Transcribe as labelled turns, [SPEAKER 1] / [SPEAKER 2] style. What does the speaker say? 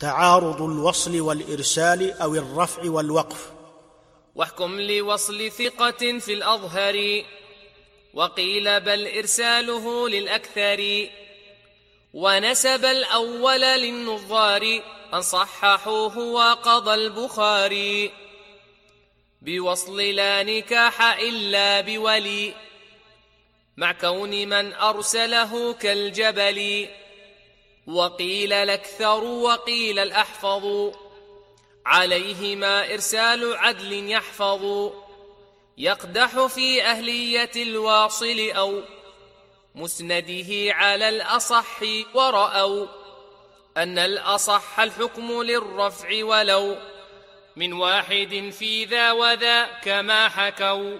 [SPEAKER 1] تعارض الوصل والإرسال أو الرفع والوقف.
[SPEAKER 2] واحكم لوصل ثقة في الأظهر. وقيل بل إرساله للأكثر. ونسب الأول للنظار. أن صححوه وقضى البخاري بوصل لا نكاح إلا بولي. مع كون من أرسله كالجبل. وقيل الأكثر وقيل الأحفظ. عليهما إرسال عدل يحفظ. يقدح في أهلية الواصل أو مسنده على الأصح ورأوا أن الأصح الحكم للرفع ولو من واحد في ذا وذا كما حكوا.